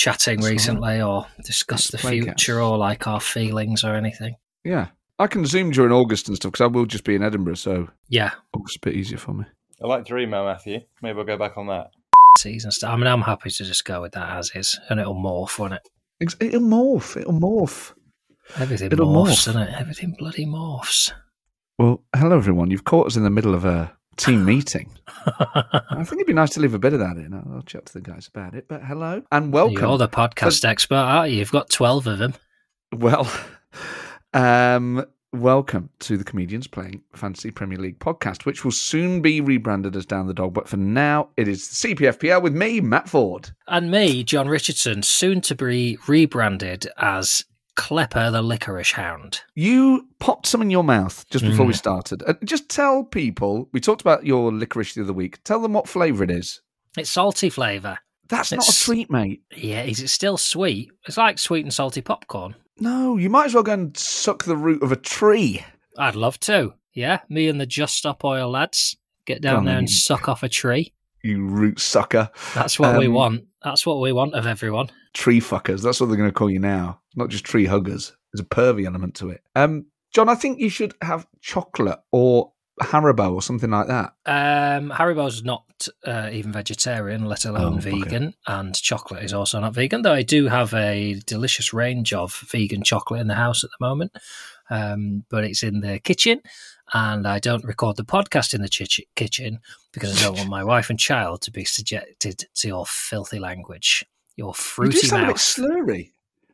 Chatting recently or discuss the Playcast. future or like our feelings or anything. Yeah. I can Zoom during August and stuff because I will just be in Edinburgh, so Yeah, August a bit easier for me. I like your email, Matthew. Maybe I'll go back on that. season stuff. I mean, I'm happy to just go with that as is, and it'll morph, won't it? It'll morph. It'll morph. Everything It'll morphs, morph. doesn't it? Everything bloody morphs. Well, hello, everyone. You've caught us in the middle of a team meeting. I think it'd be nice to leave a bit of that in. I'll, chat to the guys about it. But hello and welcome. You're the podcast expert, aren't you? You've got 12 of them. Well, um, welcome to the Comedians Playing Fantasy Premier League podcast, which will soon be rebranded as Down the Dog. But for now, it is the CPFPL with me, Matt Ford. And me, John Richardson, soon to be rebranded as Klepper the Licorice Hound. You popped some in your mouth just before we Mm. started. Uh, just tell people, we talked about your licorice the other week. Tell them what flavour it is. It's salty flavour. That's not a treat, mate. Yeah, is it still sweet? It's like sweet and salty popcorn. No, you might as well go and suck the root of a tree. I'd love to. Yeah, me and the Just Stop Oil lads get down there and you- suck off a tree. You root sucker. That's what we Um, want. That's what we want of everyone. Tree fuckers. That's what they're going to call you now. Not just tree huggers. There's a pervy element to it. Um, John, I think you should have chocolate or Haribo or something like that. Um, Haribo's not uh, even vegetarian, let alone Oh, vegan, and chocolate is also not vegan. Though I do have a delicious range of vegan chocolate in the house at the moment, um, but it's in the kitchen, and I don't record the podcast in the chi- kitchen because I don't want my wife and child to be subjected to your filthy language, your You do fruity sound a bit mouth. slurry.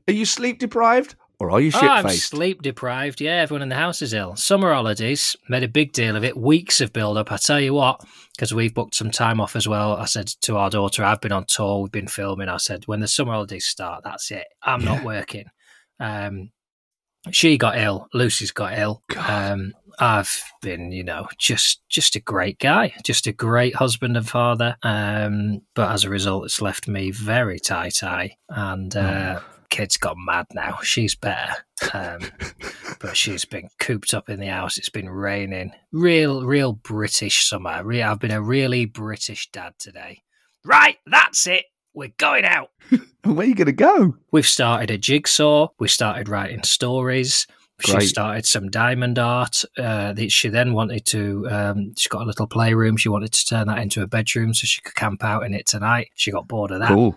Are you sleep deprived or are you Oh, shit I'm sleep deprived. Yeah, everyone in the house is ill. Summer holidays made a big deal of it. Weeks of build up. I tell you what, because we've booked some time off as well. I said to our daughter, I've been on tour, we've been filming. I said, when the summer holidays start, that's it. I'm not working. Um, she got ill. Lucy's got ill. Um, I've been, you know, just just a great guy, just a great husband and father. Um, but as a result, it's left me very tie tie, and uh, kid's gone mad now. She's better, um, but she's been cooped up in the house. It's been raining. Real, real British summer. I've been a really British dad today. Right, that's it. We're going out. Where are you going to go? We've started a jigsaw. We started writing stories. She Great. started some diamond art. Uh, that she then wanted to. Um, she got a little playroom. She wanted to turn that into a bedroom so she could camp out in it tonight. She got bored of that. Cool.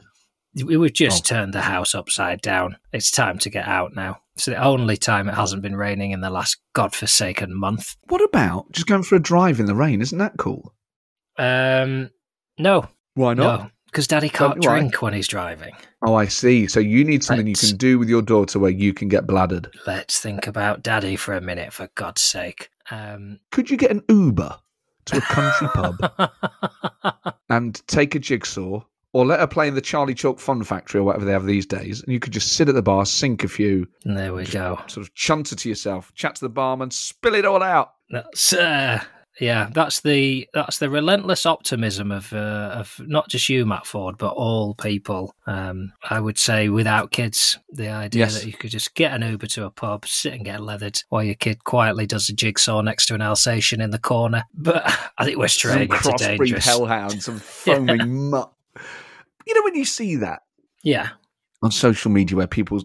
We would just Oh. turned the house upside down. It's time to get out now. It's the only time it hasn't been raining in the last godforsaken month. What about just going for a drive in the rain? Isn't that cool? Um, no, Why not? because Daddy can't drink when he's driving. Oh, I see. So you need something Let's- you can do with your daughter where you can get bladdered. Let's think about Daddy for a minute, for God's sake. Um, Could you get an Uber to a country pub and take a jigsaw, or let her play in the Charlie Chalk Fun Factory or whatever they have these days, and you could just sit at the bar, sink a few, And there we go. sort of chunter to yourself, chat to the barman, spill it all out. That's uh, yeah. That's the that's the relentless optimism of uh, of not just you, Matt Ford, but all people. Um, I would say without kids, the idea Yes. that you could just get an Uber to a pub, sit and get leathered, while your kid quietly does a jigsaw next to an Alsatian in the corner. But I think we're straying some into dangerous. hellhound, some foaming mutt. You know when you see that Yeah, on social media where people,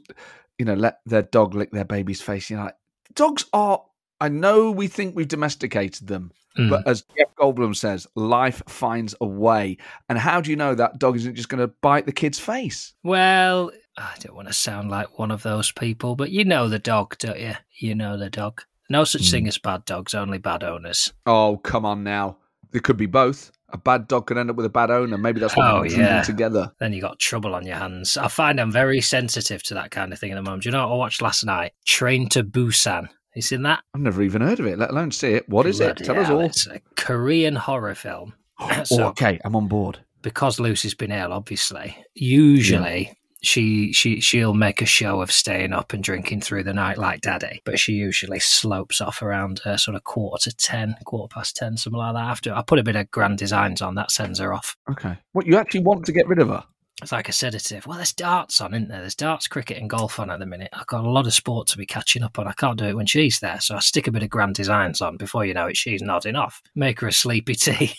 you know, let their dog lick their baby's face, You know, like, dogs are. I know we think we've domesticated them, Mm. but as Jeff Goldblum says, life finds a way. And how do you know that dog isn't just going to bite the kid's face? Well, I don't want to sound like one of those people, but you know the dog, don't you? You know the dog. No such Hmm. thing as bad dogs, only bad owners. Oh, come on now. There could be both. A bad dog can end up with a bad owner. Maybe that's what Oh, yeah. together. Then you got trouble on your hands. I find I'm very sensitive to that kind of thing at the moment. Do you know what I watched last night? Train to Busan. You seen that? I've never even heard of it, let alone see it. What is it? Bloody Tell us all. It's a Korean horror film. Oh, okay, I'm on board. because Lucy's been ill, obviously, usually she she she'll make a show of staying up and drinking through the night like Daddy, but she usually slopes off around uh, sort of quarter to ten, quarter past ten, something like that. After I put a bit of grand designs on, that sends her off. Okay. What, you actually want to get rid of her? It's like a sedative. Well, there's darts on, isn't there? There's darts, cricket, and golf on at the minute. I've got a lot of sport to be catching up on. I can't do it when she's there, so I stick a bit of grand designs on. Before you know it, she's nodding off. Make her a sleepy tea.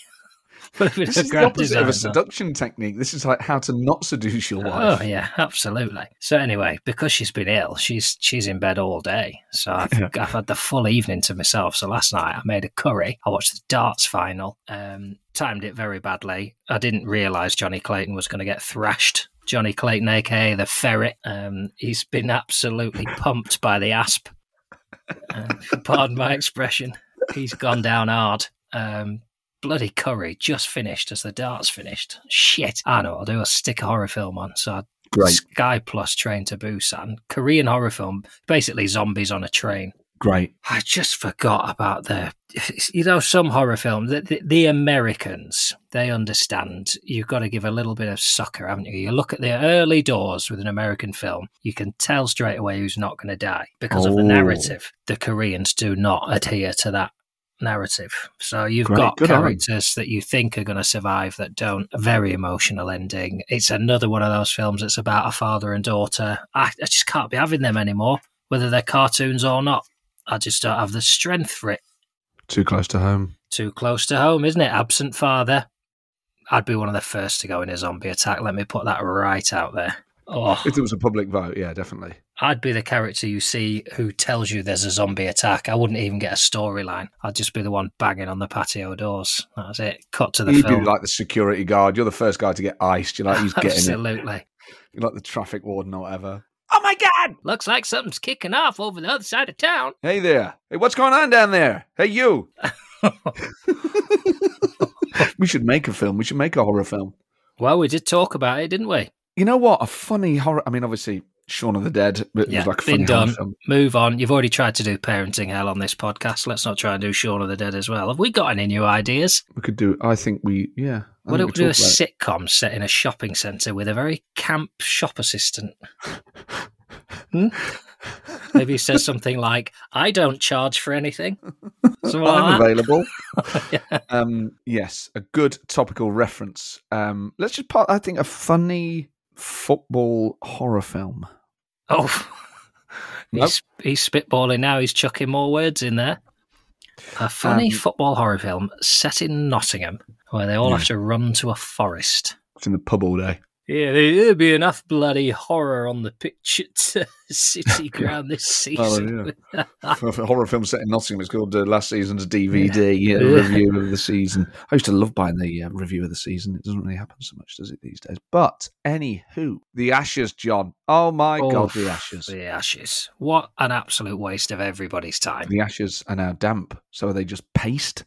Put a bit This is the opposite of a seduction technique. This is like how to not seduce your wife. Oh yeah, absolutely. So anyway, because she's been ill, she's she's in bed all day. So I've, I've had the full evening to myself. So last night I made a curry. I watched the darts final. Um, timed it very badly. I didn't realise Johnny Clayton was going to get thrashed. Johnny Clayton, aka the ferret, um, he's been absolutely pumped by the asp. Uh, pardon my expression. He's gone down hard. Um, bloody curry just finished as the darts finished. Shit. I know. I'll do. I'll stick a horror film on. So I Great, Sky Plus Train to Busan, Korean horror film, basically zombies on a train. great. I just forgot about the, you know, some horror films. The, the, the Americans, they understand. You've got to give a little bit of sucker, haven't you? You look at the early doors with an American film, you can tell straight away who's not going to die because of the Oh. narrative. The Koreans do not adhere to that narrative. So you've Great, got good on 'em. characters that you think are going to survive that don't. A very emotional ending. It's another one of those films that's about a father and daughter. I, I just can't be having them anymore, whether they're cartoons or not. I just don't have the strength for it. Too close to home. Too close to home, isn't it? Absent father. I'd be one of the first to go in a zombie attack. Let me put that right out there. Oh, If it was a public vote, yeah, definitely. I'd be the character you see who tells you there's a zombie attack. I wouldn't even get a storyline. I'd just be the one banging on the patio doors. That's it. Cut to the You'd be like the security guard. You're the first guy to get iced. You're like, he's getting it. Absolutely. You're like the traffic warden or whatever. Oh my God! Looks like something's kicking off over the other side of town. Hey there. Hey, what's going on down there? Hey, you. we should make a film. We should make a horror film. Well, we did talk about it, didn't we? You know what? A funny horror. I mean, obviously, Shaun of the Dead. It Yeah, was like a been done. film. Move on. You've already tried to do parenting hell on this podcast. Let's not try and do Shaun of the Dead as well. Have we got any new ideas? We could do. I think we. Yeah. I Why don't we do a sitcom set in a shopping centre with a very camp shop assistant? Hmm? Maybe he says something like, I don't charge for anything. Something I'm like available. Yeah. um, yes, a good topical reference. Um, let's just part. I think a funny football horror film. Oh, Nope. he's, he's spitballing now. He's chucking more words in there. A funny Um, football horror film set in Nottingham where they all Yeah. have to run to a forest. It's in the pub all day. Yeah, there'll be enough bloody horror on the pitch at uh, City Ground this Oh, season. a horror film set in Nottingham. It's called uh, last season's DVD Yeah. uh, review of the season. I used to love buying the uh, review of the season. It doesn't really happen so much, does it these days? But anywho, the Ashes, John. Oh my Oh, god, the Ashes. The Ashes. What an absolute waste of everybody's time. The Ashes are now damp, so are they just paste?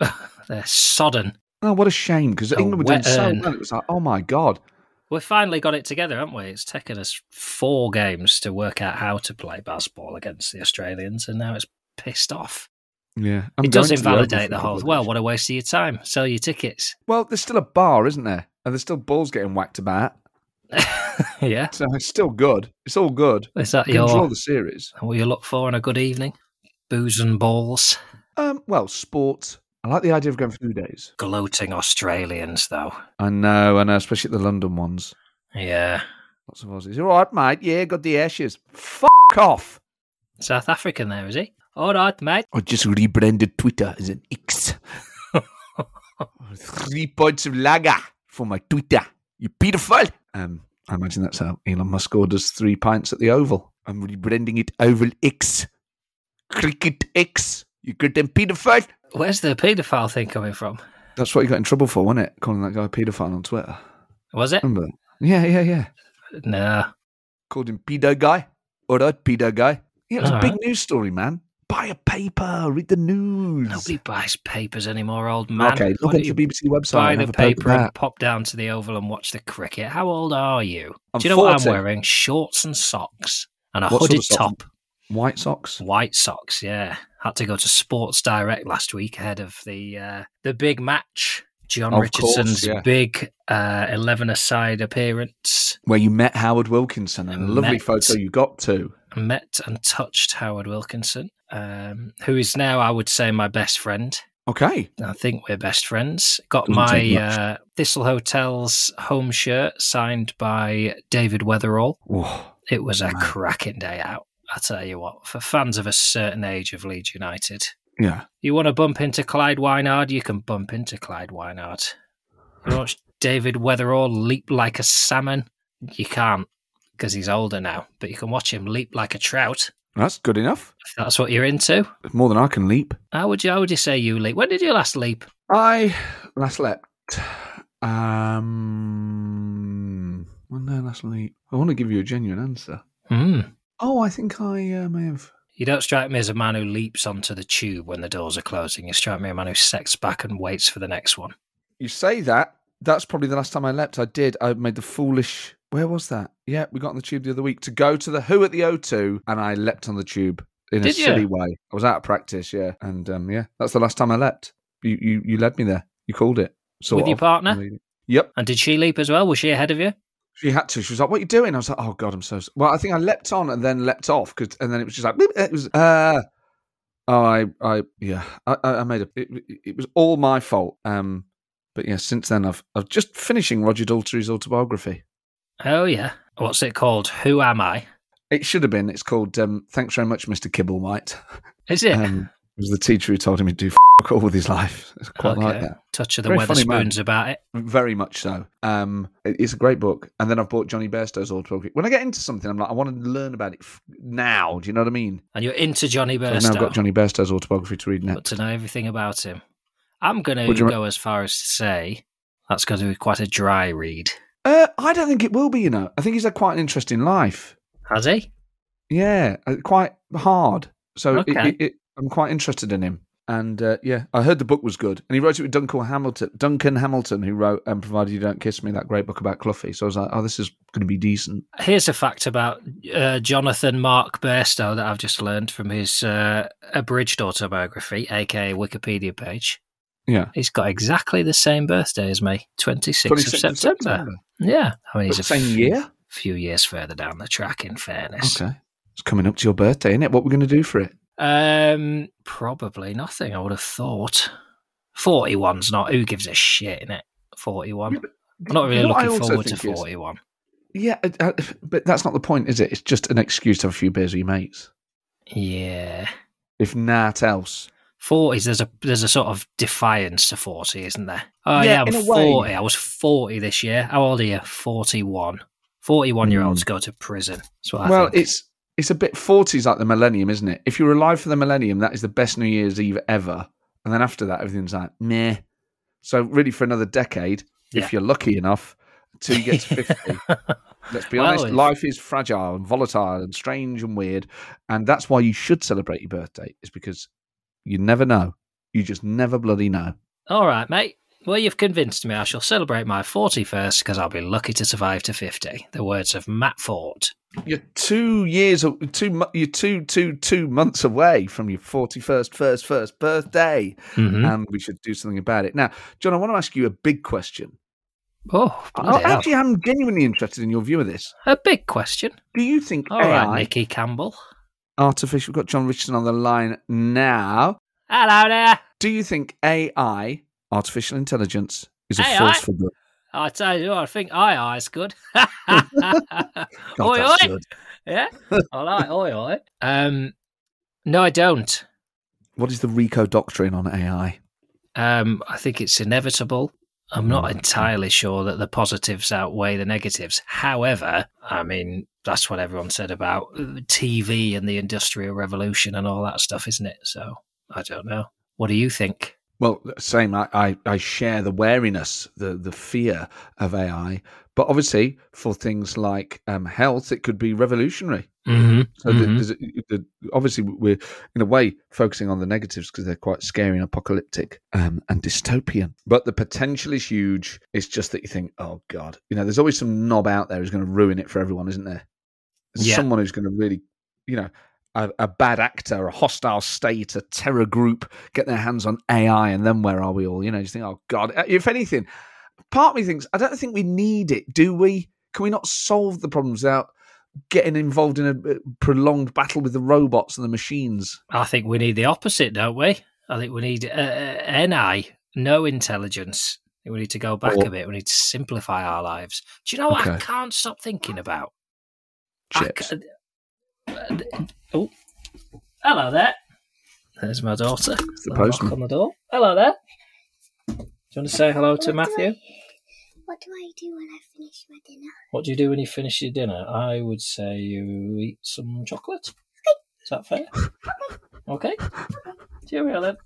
They're sodden. Oh, what a shame! Because England were doing so well. It was like, oh my god. We finally got it together, haven't we? It's taken us four games to work out how to play baseball against the Australians, and now it's pissed off. Yeah, I'm it does to the invalidate the whole. Well, what a waste of your time. Sell your tickets. Well, there's still a bar, isn't there? And there's still balls getting whacked about. yeah, So it's still good. It's all good. is that draw your the series. And what you look for in a good evening? Booze and balls. Um, well, sport. I like the idea of going for two days. Gloating Australians, though. I know, I know, especially the London ones. Yeah, Lots of Aussies. All right, mate. Yeah, got the Ashes. Fuck off. South African there is he? All right, mate. I just rebranded Twitter as an X. Three points of lager for my Twitter. You beautiful. Um, I imagine that's how Elon Musk orders three pints at the Oval. I'm rebranding it Oval X. Cricket X. You got them pedophile? Where's the paedophile thing coming from? That's what you got in trouble for, wasn't it? Calling that guy a paedophile on Twitter. Was it? Remember? Yeah, yeah, yeah. Nah. Called him pedo guy. All right, pedo guy. Yeah, it was a big right. news story, man. Buy a paper, read the news. Nobody buys papers anymore, old man. okay, look Why at don't the you BBC website. buy and the have a at paper and pop down to the Oval and watch the cricket. How old are you? I'm Do you know what 40. I'm wearing? Shorts and socks and a What sort hooded of socks? top. White socks. White socks, yeah. Had to go to Sports Direct last week ahead of the uh, the big match. John Of Richardson's course, yeah. big uh, 11 aside appearance. Where you met Howard Wilkinson and a lovely Met. photo you got to Met and touched Howard Wilkinson, um, who is now, I would say, my best friend. Okay. I think we're best friends. Got Doesn't my uh, Thistle Hotel's home shirt signed by David Wetherall. Oh, It was a cracking day out. I tell you what, for fans of a certain age of Leeds United, yeah. you want to bump into Clyde Wijnhard, you can bump into Clyde Wijnhard. You watch David Wetherall leap like a salmon, you can't because he's older now, but you can watch him leap like a trout. That's good enough. If that's what you're into, More than I can leap. how would you? How would you say you leap? When did you last leap? I last leapt. Um, when did I last leap? I want to give you a genuine answer. Hmm. Oh, I think I uh, may have. You don't strike me as a man who leaps onto the tube when the doors are closing. You strike me as a man who sets back and waits for the next one. You say that. That's probably the last time I leapt. I did. I made the foolish. Where was that? Yeah, we got on the tube the other week to go to the Who at the O2, and I leapt on the tube in a you? silly way. I was out of practice, yeah, and um, yeah, that's the last time I leapt. You you you led me there. You called it. Sort With your partner? Yep. And did she leap as well? Was she ahead of you? She had to. She was like, "What are you doing?" I was like, "Oh God, I'm so." Well, I think I leapt on and then leapt off because, and then it was just like, "Beep," it was. Uh, oh, I, I, yeah, I, I I made a. It, it was all my fault. Um, but yeah, since then I've, I've just finishing Roger Daltrey's autobiography. Oh yeah. What's it called? Who am I? It should have been. It's called um, "Thanks very much, Mr. Kibblewhite." Is it? Um, it was the teacher who told him to do f- all with his life. It's quite okay. like that. Touch of the Very funny man. Wetherspoons about it. Very much so. Um, it's a great book. And then I've bought Jonny Bairstow's autobiography. When I get into something, I'm like, I want to learn about it f- now. Do you know what I mean? And you're into Johnny So now I've got Jonny Bairstow's autobiography to read now. Got to know everything about him. I'm going to go as far as to say that's going to be quite a dry read. Uh, I don't think it will be. You know, I think he's had quite an interesting life. Has he? Yeah, uh, quite hard. So Okay. it, it, I'm quite interested in him. And uh, yeah, I heard the book was good, and he wrote it with Duncan Hamilton. Duncan Hamilton, who wrote "And Provided You Don't Kiss Me," that great book about Cloughie. So I was like, oh, this is going to be decent. Here's a fact about uh, Jonathan Mark Bairstow that I've just learned from his uh, abridged autobiography, aka Wikipedia page. Yeah, He's got exactly the same birthday as me, 26th, 26th of September. Yeah. I mean, But he's a same few- year. few years further down the track, in fairness. Okay, it's coming up to your birthday, isn't it? What we're going to do for it? Um, probably nothing. I would have thought. Forty-one's not. Who gives a shit in it? Forty-one. I'm not really looking forward to think is- forty-one. Yeah, uh, uh, but that's not the point, is it? It's just an excuse to have a few beers with your mates. Yeah, If not else. forties. There's a there's a sort of defiance to forty, isn't there? Oh Yeah, yeah, I'm in way. forty. I was forty this year. How old are you? Forty-one. Forty-one-year-olds go to prison. That's what I Hmm. well, it's it's a bit forties like the millennium, isn't it? If you're alive for the millennium, that is the best New Year's Eve ever. And then after that, everything's like meh. So really, for another decade, Yeah. if you're lucky enough, till you get to fifty. Let's be Well, honest, if- life is fragile and volatile and strange and weird, and that's why you should celebrate your birthday. Is because you never know. You just never bloody know. All right, mate. Well, you've convinced me. I shall celebrate my 41st because I'll be lucky to survive to 50. The words of Matt Ford. You're two years, two you're two, two, two months away from your forty-first, first, first birthday, Mhm. and we should do something about it. Now, John, I want to ask you a big question. Oh, I actually am genuinely interested in your view of this. a big question. Do you think All AI, right, Nicky Campbell. artificial? We've got John Richardson on the line now. Hello there. Do you think AI, artificial intelligence, is a AI? force for good? I tell you what, I think aye aye's good. God, oi, oi. good. Yeah, I like oi, oi. Um, no, I don't. What is the RICO doctrine on AI? Um, I think it's inevitable. I'm not entirely sure that the positives outweigh the negatives. However, I mean, that's what everyone said about TV and the Industrial Revolution and all that stuff, isn't it? So I don't know. What do you think? Well, same. I, I, I share the wariness, the the fear of AI, but obviously for things like um, health, it could be revolutionary. Mm-hmm. So the, there's a, the, obviously we're in a way focusing on the negatives because they're quite scary and apocalyptic um, and dystopian. But the potential is huge. It's just that you think, oh god, you know, there's always some knob out there who's going to ruin it for everyone, isn't there? Yeah. someone who's going to really, you know. A, a bad actor, a hostile state, a terror group get their hands on AI, and then where are we all? You know, you think, oh God. Uh, If anything, part of me thinks I don't think we need it. Do we? Can we not solve the problems without getting involved in a uh, prolonged battle with the robots and the machines? I think we need the opposite, don't we? I think we need uh, uh, NI, no intelligence. We need to go back Or- a bit. We need to simplify our lives. Do you know what I can't stop thinking about? Chips. uh, oh, hello there. There's my daughter. the Little knock postman. on the door. Hello there. Do you want to say hello to What do Matthew? I- What do I do when I finish my dinner? What do you do when you finish your dinner? I would say you eat some chocolate. Is that fair? Okay. Cheerio then.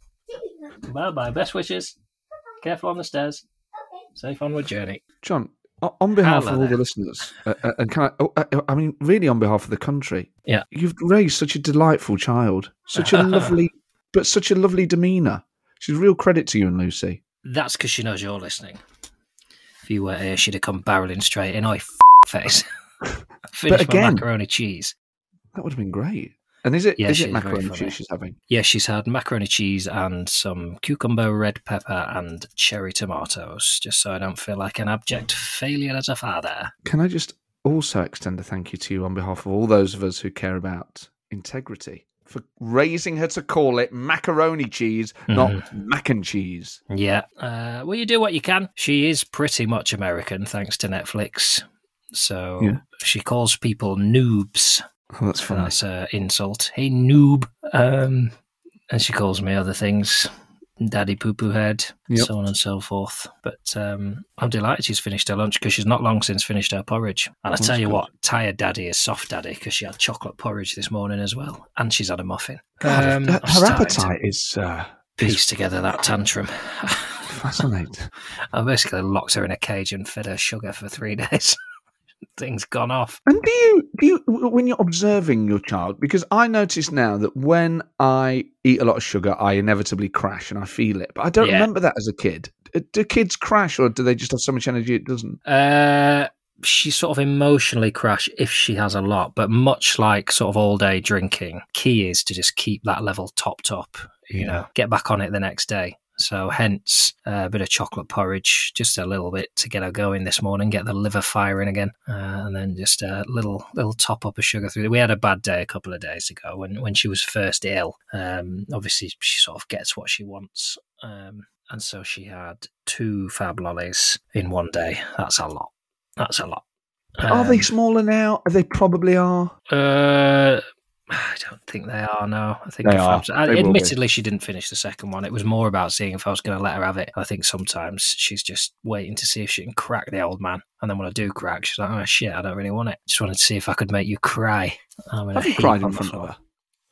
Bye bye. Best wishes. Careful on the stairs. Safe onward journey. John, o- on behalf Hello of all there. the listeners, uh, uh, and can I, oh, uh, I mean, really on behalf of the country, Yeah. you've raised such a delightful child, such a lovely, but such a lovely demeanour. She's a real credit to you and Lucy. That's because she knows you're listening. If you were here, she'd have come barreling straight in. F- face. Finish my macaroni cheese. That would have been great. And is it Yeah, is it macaroni cheese she's having? Yeah, she's had macaroni cheese and some cucumber, red pepper, and cherry tomatoes, just so I don't feel like an abject failure as a father. Can I just also extend a thank you to you on behalf of all those of us who care about integrity for raising her to call it macaroni cheese, not Mm-hmm. mac and cheese. Yeah. Uh, well, you do what you can. She is pretty much American, thanks to Netflix. So Yeah. she calls people noobs. Oh, that's funny. That's an insult. Hey, noob. Um, and she calls me other things. Daddy poo poo head, Yep. so on and so forth. But um, I'm delighted she's finished her lunch because she's not long since finished her porridge. And I tell you good. what, tired daddy is soft daddy because she had chocolate porridge this morning as well, and she's had a muffin. God, Um, her, her appetite is uh, Piece together that tantrum. fascinating. I basically locked her in a cage and fed her sugar for three days. Things gone off. And do you do you when you're observing your child? Because I notice now that when I eat a lot of sugar, I inevitably crash and I feel it. But I don't Yeah. remember that as a kid. Do kids crash, or do they just have so much energy it doesn't? Uh, she sort of emotionally crash if she has a lot, but much like sort of all day drinking, key is to just keep that level topped up. You Yeah. know, get back on it the next day. So hence uh, a bit of chocolate porridge, just a little bit to get her going this morning, get the liver firing again, uh, and then just a little little top up of sugar through. We had a bad day a couple of days ago when when she was first ill. Um, obviously, she sort of gets what she wants. Um, and so she had two fab lollies in one day. That's a lot. That's a lot. are they Um, smaller now? They probably are. Uh, I don't think they are. No, I think They if I are. was- They be. admittedly, she didn't finish the second one. It was more about seeing if I was going to let her have it. I think sometimes she's just waiting to see if she can crack the old man, and then when I do crack, she's like, "Oh shit, I don't really want it. Just wanted to see if I could make you cry." I'm in a Have you cried in front of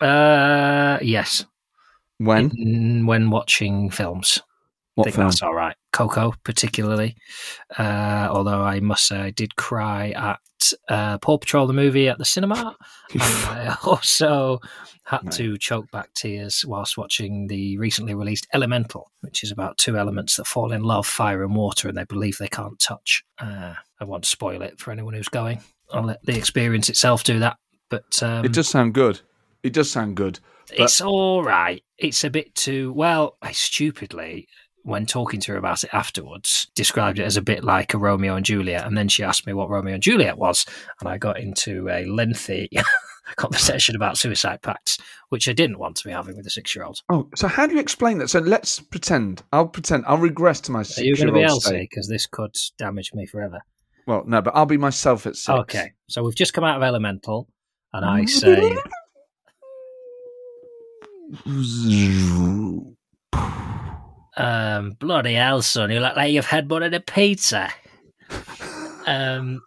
her? Uh, yes. When? In- when watching films. I What think film? that's all right. Coco, particularly. Uh, although I must say, I did cry at uh, Paw Patrol the movie at the cinema. and I also had Right. to choke back tears whilst watching the recently released Elemental, which is about two elements that fall in love, fire and water, and they believe they can't touch. Uh, I won't spoil it for anyone who's going. I'll let the experience itself do that. But um, it does sound good. It does sound good. But it's all right. It's a bit too well. I stupidly, when talking to her about it afterwards, described it as a bit like a Romeo and Juliet, and then she asked me what Romeo and Juliet was, and I got into a lengthy conversation about suicide pacts, which I didn't want to be having with a six-year-old. oh, so how do you explain that? So let's pretend. I'll pretend. I'll regress to my Are you going to be Elsie? Because this could damage me forever. Well, no, but I'll be myself at six. Okay, so we've just come out of Elemental, and I say, um, bloody hell, son, you look like you've headbutted a pizza. Um,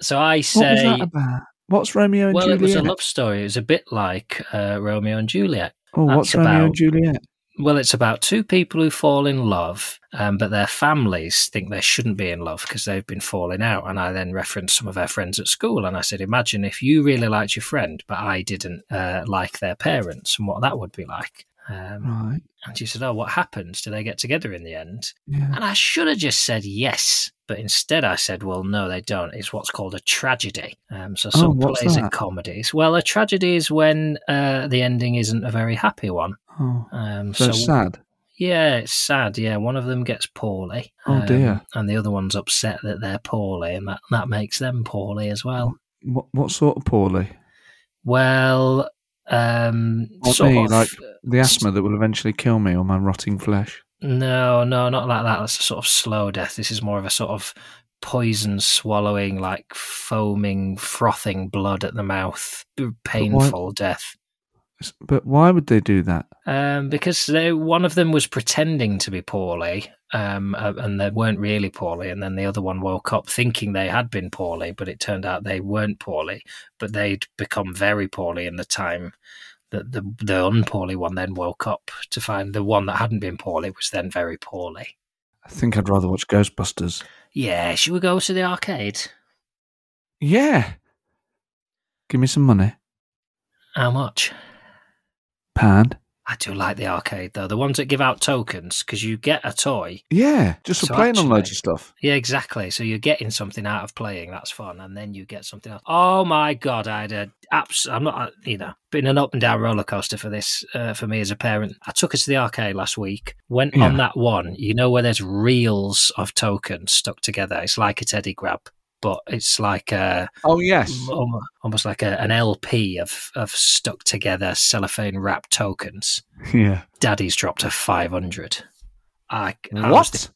so I What say, about? What's Romeo and well, Juliet? it was a love story. It was a bit like uh, Romeo and Juliet. oh, what's that's Romeo about- and Juliet? Well, it's about two people who fall in love, um, but their families think they shouldn't be in love because they've been falling out. And I then referenced some of their friends at school, and I said, "Imagine if you really liked your friend, but I didn't uh, like their parents, and what that would be like." Um, Right. and she said, "Oh, what happens? Do they get together in the end?" Yeah. And I should have just said yes, but instead I said, "Well, no, they don't. It's what's called a tragedy." Um, so Oh, some what's plays that? comedies. Well, a tragedy is when uh, the ending isn't a very happy one. Oh, Um, so, so sad. yeah, it's sad. Yeah, one of them gets poorly. Oh, dear. And the other one's upset that they're poorly, and that, that makes them poorly as well. What what sort of poorly? Well, um, sort me, of- like the asthma that will eventually kill me or my rotting flesh. no, no, not like that. That's a sort of slow death. This is more of a sort of poison swallowing, like foaming, frothing blood at the mouth, painful death. But why would they do that? Um, because they, one of them was pretending to be poorly, um, uh, and they weren't really poorly, and then the other one woke up thinking they had been poorly, but it turned out they weren't poorly, but they'd become very poorly in the time that the the unpoorly one then woke up to find the one that hadn't been poorly was then very poorly. I think I'd rather watch Ghostbusters. Yeah, should we go to the arcade? Yeah. Give me some money. How much? Pound. I do like the arcade though. The ones that give out tokens because you get a toy Yeah, just for So playing on loads actually- of stuff. Yeah, exactly. So you're getting something out of playing. That's fun, and then you get something else. Oh my god, I had a abs. I'm not, uh, you know, been an up and down roller coaster for this uh, for me as a parent. I took her to the arcade last week. Went on that one. You know where there's reels of tokens stuck together. It's like a teddy grab, but it's like a Oh yes. almost like a, an LP of of stuck together cellophane wrapped tokens. Yeah. Daddy's dropped a five hundred. I, I What?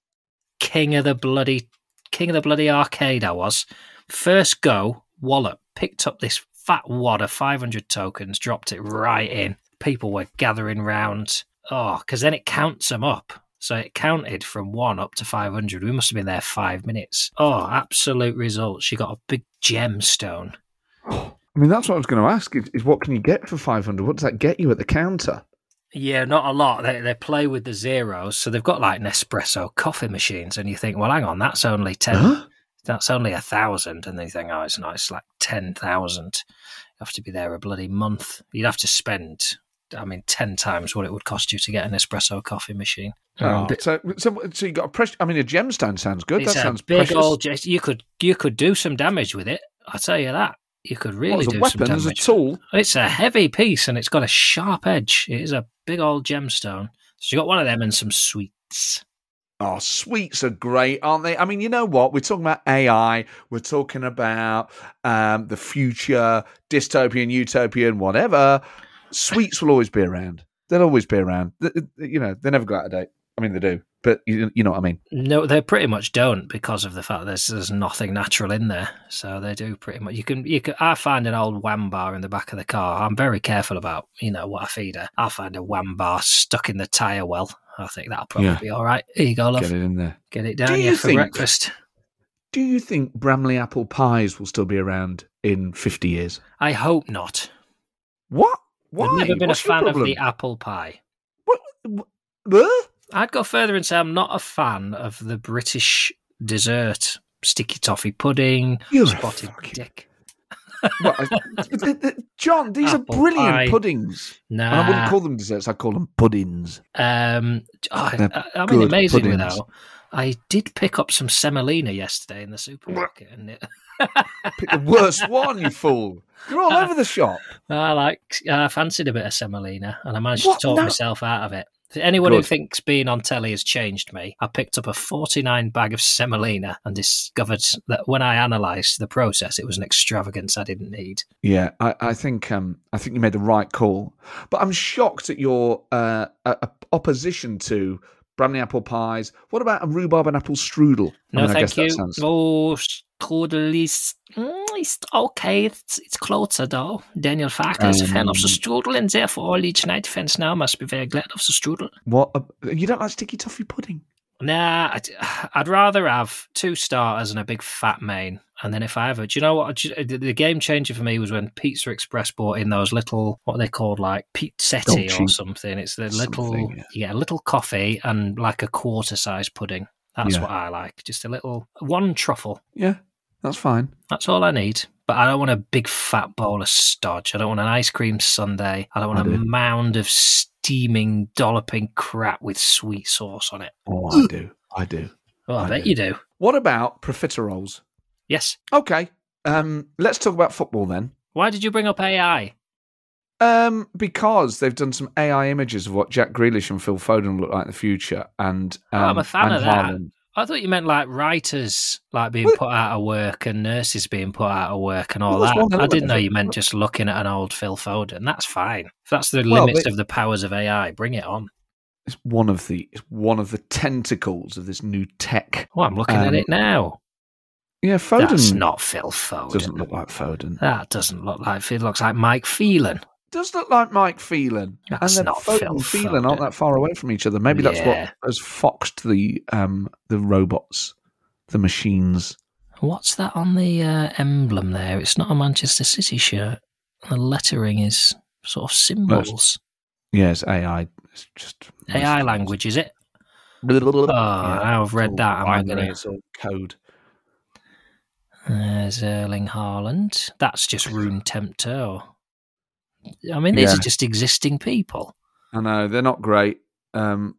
king of the bloody king of the bloody arcade I was. First go, wallop, picked up this fat wad of 500 tokens, dropped it right in. People were gathering round. Oh, because then it counts them up. So it counted from one up to 500. We must have been there five minutes. Oh, absolute result. She got a big gemstone. I mean, that's what I was going to ask. Is, is what can you get for five hundred? What does that get you at the counter? Yeah, not a lot. They they play with the zeros, so they've got like Nespresso coffee machines, and you think, well, hang on, that's only ten. Huh? That's only a thousand, and they think, oh, it's not. It's like ten thousand. You have to be there a bloody month. You'd have to spend, I mean, ten times what it would cost you to get an espresso coffee machine. Oh, But so, so, so you got a precious. I mean, a gemstone sounds good. it's that a sounds big precious. old. You could you could do some damage with it. I tell you that. You could really as do a weapon, some as a damage. tool. It's a heavy piece and it's got a sharp edge. It is a big old gemstone. So you got one of them and some sweets. Oh, sweets are great, aren't they? I mean, you know what? We're talking about AI. We're talking about um, the future, dystopian, utopian, whatever. Sweets will always be around. They'll always be around. You know, they never go out of date. I mean, they do, but you, you know what I mean. No, they pretty much don't because of the fact there's there's nothing natural in there. So they do pretty much. You can you can. I find an old wham bar in the back of the car. I'm very careful about you know what I feed her. I'll find a wham bar stuck in the tyre well. I think that'll probably Yeah. be all right. Here you go, love. Get Get it it, in there. Get it down Do here you for think- breakfast. Do you think Bramley apple pies will still be around in 50 years? I hope not. What? Why? I've never been What's a your fan of the apple pie. What? what- Huh? I'd go further and say I'm not a fan of the British dessert sticky toffee pudding, You're spotted dick. What, I- th- th- John, these Apple are brilliant pie. puddings. Nah, And I wouldn't call them desserts, I'd call them puddings. Um, oh, They're I, I mean, good amazingly puddings. though, I did pick up some semolina yesterday in the supermarket, and it, Pick the worst one, you fool. You're all over the shop. I like I fancied a bit of semolina, and I managed What? to talk No. myself out of it. Anyone who thinks being on telly has changed me, I picked up a 49 bag of semolina and discovered that when I analysed the process, it was an extravagance I didn't need. Yeah, I, I think um, I think you made the right call, but I'm shocked at your uh, uh, opposition to Bramley apple pies. What about a rhubarb and apple strudel? I No, mean, I thank guess that you. sounds- Oh, strudel is mm, it's okay. It's, it's closer though. Daniel Farke is a fan of the Um, strudel, and therefore all Leeds United fans now must be very glad of the strudel. What? uh, you don't like sticky toffee pudding? Nah, I'd, I'd rather have two starters and a big fat main. And then if I ever, do you know what? The game changer for me was when Pizza Express bought in those little, what are they called, like pizzetti or something. It's the little, Something, yeah. you get a little coffee and like a quarter size pudding. That's Yeah. what I like. Just a little, one truffle. Yeah, that's fine. That's all I need. But I don't want a big fat bowl of stodge. I don't want an ice cream sundae. I don't want I a do. mound of steaming, dolloping crap with sweet sauce on it. Oh, I do. I do. Oh, I, I bet do. you do. What about profiteroles? Yes. Okay. Um, let's talk about football then. Why did you bring up AI? Um, because they've done some AI images of what Jack Grealish and Phil Foden look like in the future, and Oh, I'm um, a fan of that. I thought you meant like writers like being Well- put out of work and nurses being put out of work and all Well, that. I didn't know you meant just looking at an old Phil Foden. That's fine. If that's the Well, limits of the powers of AI, bring it on. It's one of the it's one of the tentacles of this new tech. Oh, I'm looking Um, at it now. Yeah, Foden That's not Phil Foden. doesn't look like Foden. That doesn't look like It looks like Mike Phelan. Does look like Mike Phelan. That's and not Phil Phelan aren't that far away from each other. Maybe that's Yeah. what has foxed the um the robots, the machines. What's that on the uh, emblem there? It's not a Manchester City shirt. The lettering is sort of symbols. Yes, AI. It's just AI language, is it? Oh, now I've read that. Am I gonna- It's all code. There's Erling Haaland. That's just Rune Tempter. Or... I mean, these Yeah. are just existing people. I know they're not great. Um,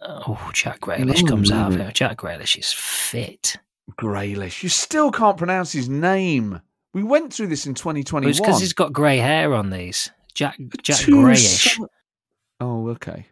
Oh, Jack Grealish No, comes out of it. Jack Grealish is fit. Graylish. You still can't pronounce his name. We went through this in 2021. It's because he's got grey hair on these. Jack Jack Two Greyish. so- Oh, okay.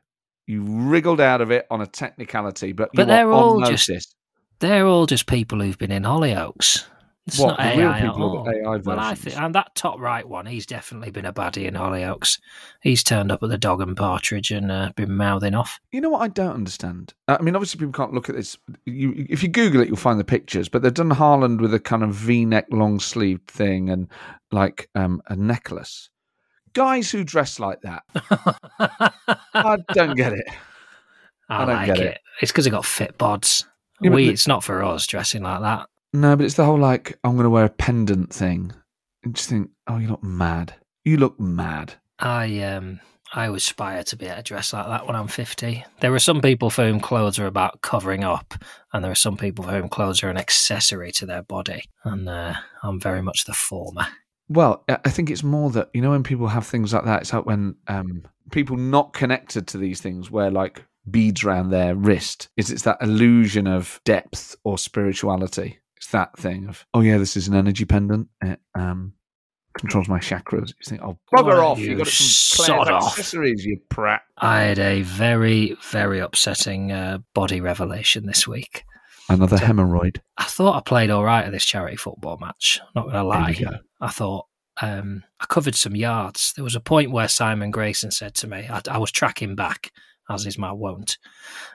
You wriggled out of it on a technicality, but, But they're all just. They're all just people who've been in Hollyoaks. It's What, not AI at all. AI well, I think, and that top right one, he's definitely been a baddie in Hollyoaks. He's turned up at the Dog and Partridge and uh, been mouthing off. You know what I don't understand? Uh, I mean, obviously people can't look at this. You, if you Google it, you'll find the pictures. But they've done Haaland with a kind of V-neck, long-sleeved thing and like um, a necklace. Guys who dress like that, I don't get it. I, I don't like get it. it. It's because they've got fit bods. Yeah, we, it's not for us dressing like that. No, but it's the whole like I'm going to wear a pendant thing. And just think, oh, you look mad. You look mad. I um I aspire to be able to dress like that when I'm 50. There are some people for whom clothes are about covering up, and there are some people for whom clothes are an accessory to their body. And uh, I'm very much the former. Well, I I think it's more that you know when people have things like that. It's like when um, people not connected to these things wear like beads around their wrist. Is it's that illusion of depth or spirituality? It's that thing of oh yeah, this is an energy pendant. It um, controls my chakras. You think oh bugger Why, off! You you got it from Claire's off. accessories, you prat. I had a very, very upsetting uh, body revelation this week. Another hemorrhoid. I thought I played all right at this charity football match. Not going to lie. There you go. I thought um, I covered some yards. There was a point where Simon Grayson said to me, I, I was tracking back, as is my wont.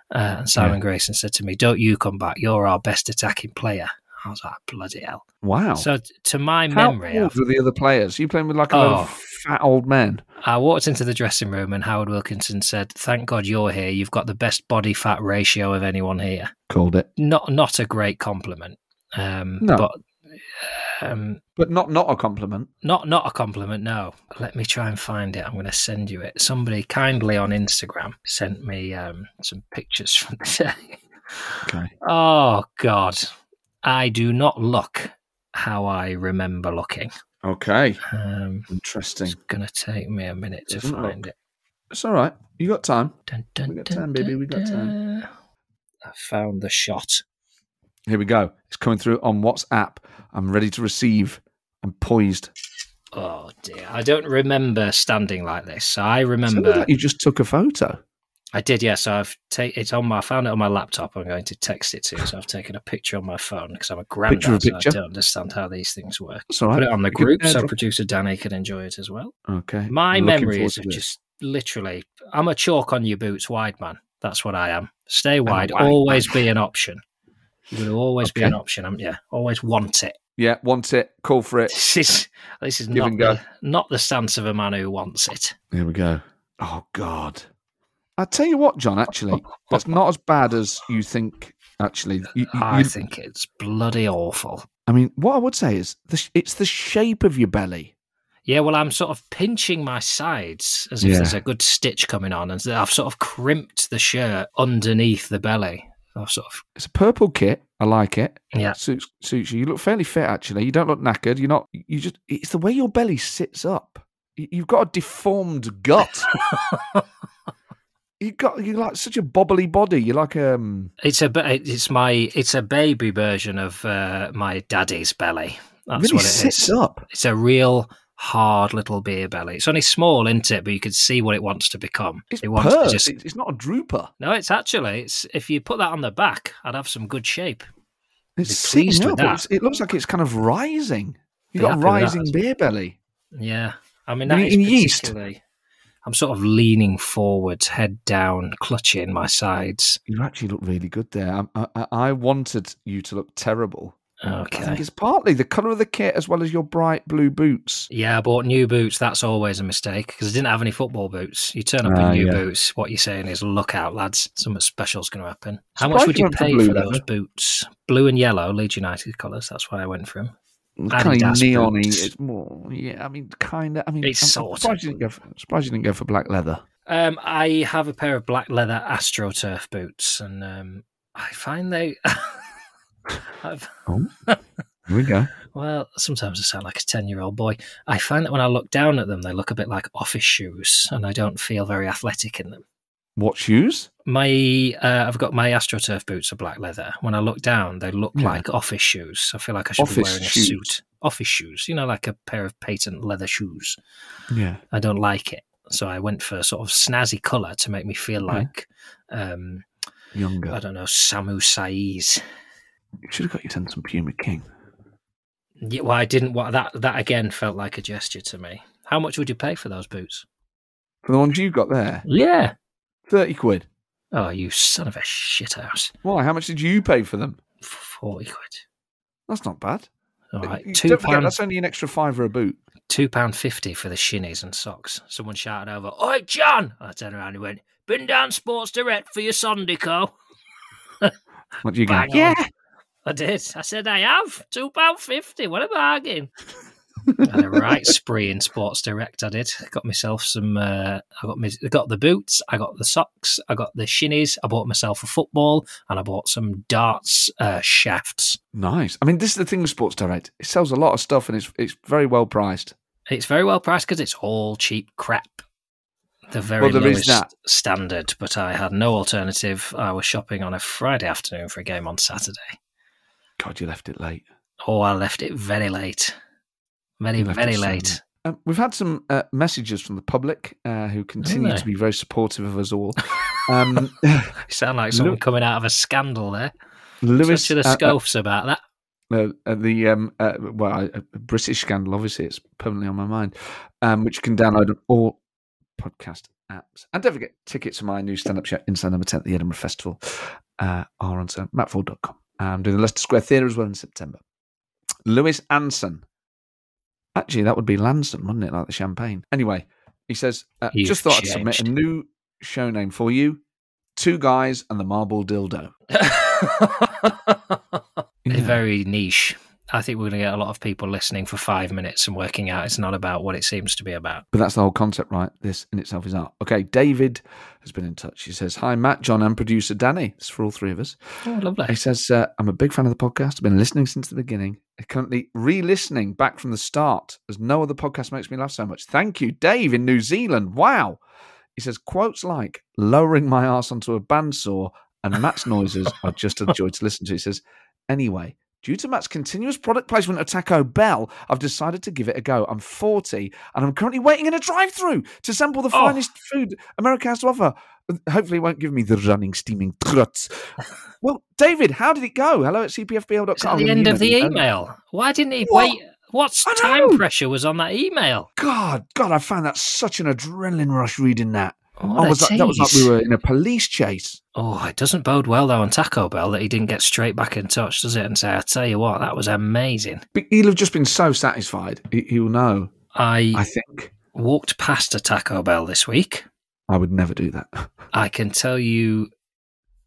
Uh, and Simon Grayson said to me, Don't you come back. You're our best attacking player. I was like, Bloody hell. Wow. So, t- to my How memory, old I've- were the other players? You playing with like a Oh. fat old man? I walked into the dressing room and Howard Wilkinson said, Thank God you're here. You've got the best body fat ratio of anyone here. Called it, Not, not a great compliment. Um, No. But. Um, but not not a compliment. Not not a compliment, no. Let me try and find it. I'm going to send you it. Somebody kindly on Instagram sent me um, some pictures from the day. Okay. Oh God, I do not look how I remember looking. Okay. Um, Interesting. it's going to take me a minute to Doesn't find look- it. It's all right. You got time. Dun, dun, We got dun, time, baby, we got time. I found the shot. Here we go. It's coming through on WhatsApp. I'm ready to receive. I'm poised. Oh dear, I don't remember standing like this. I remember like you just took a photo. I did, yes. So I've taken it's on my. I found it on my laptop. I'm going to text it to you. So I've taken a picture on my phone because I'm a granddad. Picture so picture? I don't understand how these things work. That's all right. Put it on the You group so producer Danny can enjoy it as well. Okay. My I'm looking memories forward of to this. just literally. I'm a chalk on your boots wide man. That's what I am. Stay wide. wide always man. be an option. You're going to always be an option. haven't you? Always want it. Yeah, want it. Call for it. This is this is Give not the, not the stance of a man who wants it. Here we go. Oh God. I tell you what, John. Actually, that's not as bad as you think. Actually, you, you- I think it's bloody awful. I mean, what I would say is the, it's the shape of your belly. Yeah, well, I'm sort of pinching my sides as if Yeah. there's a good stitch coming on, and I've sort of crimped the shirt underneath the belly. I've sort of It's a purple kit. I like it. yeah. Suits suits you. You look fairly fit actually. You don't look knackered. You're not. You just. It's the way your belly sits up. You've got a deformed gut. you got you like such a bobbly body. You're like um. It's a it's my it's a baby version of uh, my daddy's belly. That's really what it sits is. up. It's a real hard little beer belly. It's only small, isn't it? But you can see what it wants to become. It's it wants to just It's not a drooper. no. It's actually it's if you put that on the back, I'd have some good shape. It's Be sitting with up. that. It looks like it's kind of rising. You've Be got a happy with that. rising beer belly. Yeah, I mean that you in yeast? I'm sort of leaning forward, head down, clutching my sides. You actually look really good there. I, I, I wanted you to look terrible. Okay. I think it's partly the colour of the kit as well as your bright blue boots. Yeah, I bought new boots. That's always a mistake because I didn't have any football boots. You turn up Ah, in new yeah. boots. What you're saying is, look out, lads. Something special's going to happen. How much would you you for pay blue for those boots? Blue and yellow, Leeds United colours. That's why I went for them. Kind of neon-y. It's more, yeah. I mean, kind of. I mean, It's I'm, sort surprised of. you didn't go. For, surprised you didn't go for black leather. Um, I have a pair of black leather AstroTurf boots, and um, I find they. I've, Here we go. well, sometimes I sound like a ten-year-old boy. I find that when I look down at them, they look a bit like office shoes, and I don't feel very athletic in them. What shoes? My, uh, I've got my AstroTurf boots are black leather. When I look down, they look Yeah. like office shoes. I feel like I should be Office wearing a shoes. suit. Office shoes, you know, like a pair of patent leather shoes. Yeah. I don't like it, so I went for sort of snazzy colour to make me feel like, um, Younger. I don't know, Samu Saiz. You should have got your some Puma King. Yeah, well, I didn't. What that that again felt like a gesture to me. How much would you pay for those boots? For the ones you got there, Yeah. Thirty quid. Oh, you son of a shithouse! Why? How much did you pay for them? Forty quid. That's not bad. All right, You- two Don't forget, pounds. that's only an extra fiver a boot. two pound fifty for the shinies and socks. Someone shouted over, "Oi, Jon!" I turned around and went, "Been down Sports Direct for your Sondico." What do you get? Bang on. I did. I said I have two pound fifty. What a bargain! I had a right spree in Sports Direct. I did. Got myself some. Uh, I got me. I got the boots. I got the socks. I got the shinies. I bought myself a football, and I bought some darts uh, shafts. Nice. I mean, this is the thing with Sports Direct. It sells a lot of stuff and it's it's very well priced. It's very well priced because it's all cheap crap. The very Well, lowest standard, but I had no alternative. I was shopping on a Friday afternoon for a game on Saturday. God, you left it late. Oh, I left it very late. Very, left very late. Um, we've had some uh, messages from the public uh, who continue to be very supportive of us all. Um, You sound like someone Lu- coming out of a scandal there. Lewis, of the uh, uh, scoffs about that. uh, uh, the um, uh, well, I- a British scandal. Obviously, it's permanently on my mind. Um, which you can download on all podcast apps. And don't forget, tickets for my new stand-up show inside number ten at the Edinburgh Festival uh, are on mattforde.com. I'm doing the Leicester Square Theatre as well in September. Lewis Anson. Actually, that would be Lanson, wouldn't it? Like the champagne. Anyway, he says, uh, just thought I'd submit a new show name for you. Two guys and the marble dildo. Yeah. very niche. I think we're going to get a lot of people listening for five minutes and working out it's not about what it seems to be about. But that's the whole concept, right? This in itself is art. Okay, David has been in touch. He says, Hi, Matt, Jon, and producer Danny. It's for all three of us. Oh, lovely. He says, uh, I'm a big fan of the podcast. I've been listening since the beginning. I'm currently re listening back from the start, as no other podcast makes me laugh so much. Thank you, Dave in New Zealand. Wow. He says, Quotes like lowering my ass onto a bandsaw and Matt's noises are just a joy to listen to. He says, Anyway, due to Matt's continuous product placement of Taco Bell, I've decided to give it a go. I'm 40 and I'm currently waiting in a drive through to sample the Oh. finest food America has to offer. Hopefully, it won't give me the running, steaming truts. well, David, how did it go? Hello at cpfpl.com. It's at the end of the email. Why didn't he What? wait? What time pressure was on that email? God, God, I found that such an adrenaline rush reading that. A was like, that was like we were in a police chase. Oh, it doesn't bode well though on Taco Bell that he didn't get straight back in touch, does it? And say, "I tell you what, that was amazing." But He'll have just been so satisfied. He- He'll know. I, I think walked past a Taco Bell this week. I would never do that. I can tell you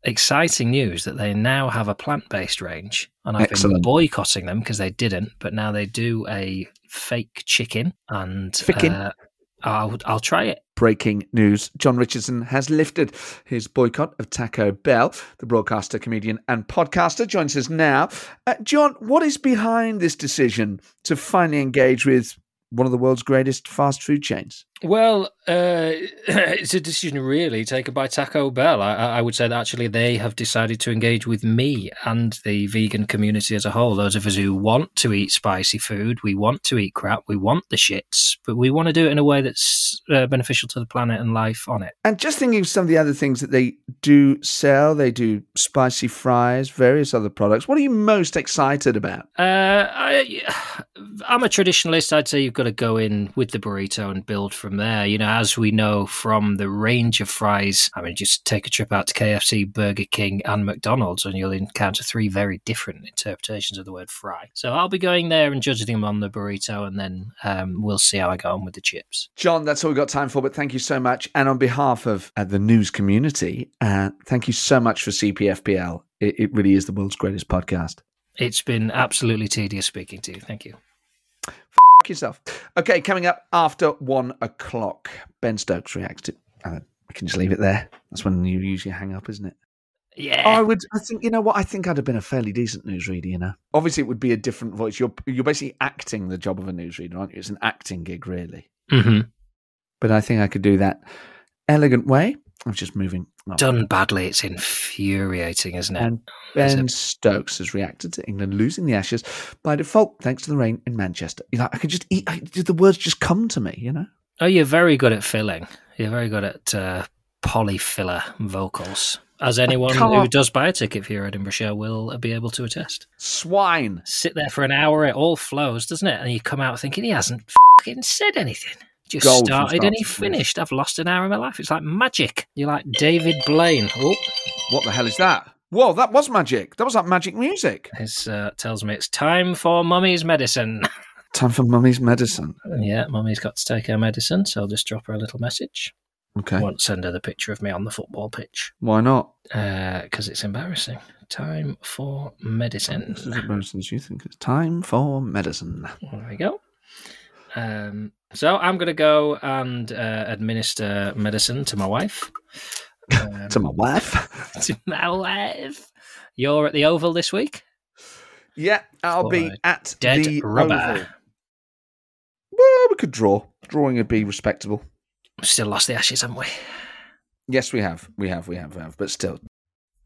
exciting news that they now have a plant-based range, and I've been boycotting them because they didn't, but now they do a fake chicken, and Chicken. uh, I'll I'll try it. Breaking news Jon Richardson has lifted his boycott of Taco Bell. The broadcaster, comedian, and podcaster joins us now. Uh, John, what is behind this decision to finally engage with one of the world's greatest fast food chains? Well, uh, it's a decision really taken by Taco Bell. I, I would say that actually they have decided to engage with me and the vegan community as a whole. Those of us who want to eat spicy food, we want to eat crap, we want the shits, but we want to do it in a way that's uh, beneficial to the planet and life on it. And just thinking of some of the other things that they do sell, they do spicy fries, various other products. What are you most excited about? Uh, I, I'm a traditionalist. I'd say you've got to go in with the burrito and build from there. You know, as we know from the range of fries, I mean, just take a trip out to KFC, Burger King, and McDonald's, and you'll encounter three very different interpretations of the word fry. So I'll be going there and judging them on the burrito, and then um, we'll see how I go on with the chips. Jon, that's all we've got time for, but thank you so much. And on behalf of uh, the news community, uh, thank you so much for CPFPL. It, it really is the world's greatest podcast. It's been absolutely tedious speaking to you. Thank you. Fuck yourself. Okay, coming up after one o'clock, Ben Stokes reacts to. Uh, we can just leave it there. That's when you usually hang up, isn't it? Yeah. I would. I think you know what. I think I'd have been a fairly decent newsreader. You know, obviously it would be a different voice. You're you're basically acting the job of a newsreader, aren't you? It's an acting gig, really. hmm But I think I could do that elegant way of just moving. on. Done badly. It's infuriating, isn't it? And Ben it? Stokes has reacted to England losing the Ashes by default, thanks to the rain in Manchester. You know, I could just eat. I, the words just come to me. You know. Oh, you're very good at filling. You're very good at uh, polyfiller vocals. As anyone who does buy a ticket for your Edinburgh show will be able to attest. Swine. Sit there for an hour, it all flows, doesn't it? And you come out thinking he hasn't fucking said anything. Just Gold started and he start to finish. finished. I've lost an hour of my life. It's like magic. You're like David Blaine. Oh, What the hell is that? Whoa, that was magic. That was like magic music. this uh, tells me it's time for mummy's medicine. Time for mummy's medicine. yeah, mummy's got to take her medicine, so I'll just drop her a little message. Okay. I won't send her the picture of me on the football pitch. Why not? because it's embarrassing. Time for medicine. This is embarrassing as you think. It's time for medicine. There we go. Um, so I'm going to go and uh, administer medicine to my wife. Um, To my wife. to my wife. You're at the Oval this week. yeah, I'll be at Dead the rubber. Oval. Well, we could draw. Drawing would be respectable. Still lost the ashes, haven't we? Yes, we have. We have. We have. We have. But still,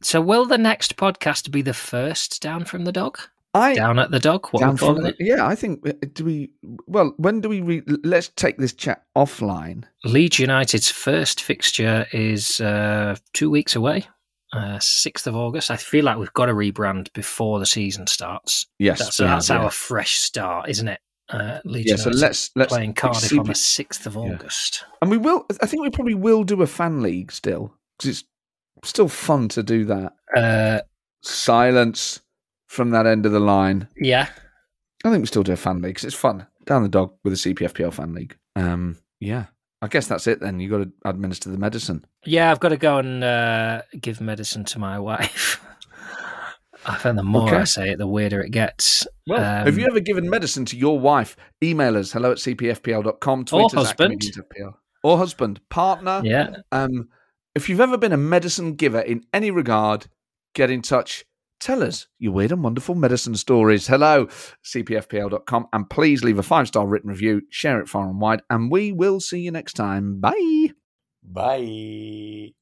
So will the next podcast be the first down from the dog? I Down at the dog? What down we're from calling the- it? yeah. I think. uh, Do we? Well, when do we? Re- let's take this chat offline. Leeds United's first fixture is uh, two weeks away, uh, 6th of August. I feel like we've got to rebrand before the season starts. Yes, That's, we that's have, our fresh start, isn't it? Uh, Leeds Yeah. So United let's let's playing Cardiff on the 6th of August. and we will. I think we probably will do a fan league still because it's still fun to do that. Uh, Silence from that end of the line. yeah. I think we still do a fan league because it's fun. Down the dog with a CPFPL fan league. Um, yeah. I guess that's it then. You've got to administer the medicine. Yeah, I've got to go and uh, give medicine to my wife. I found the more I say it, the weirder it gets. Well, Um, have you ever given medicine to your wife? Email us hello at cpfpl.com, tweet Or us husband. Or husband, partner. Yeah. Um, if you've ever been a medicine giver in any regard, get in touch. Tell us your weird and wonderful medicine stories. Hello, cpfpl.com. And please leave a five star written review, share it far and wide, and we will see you next time. Bye. Bye.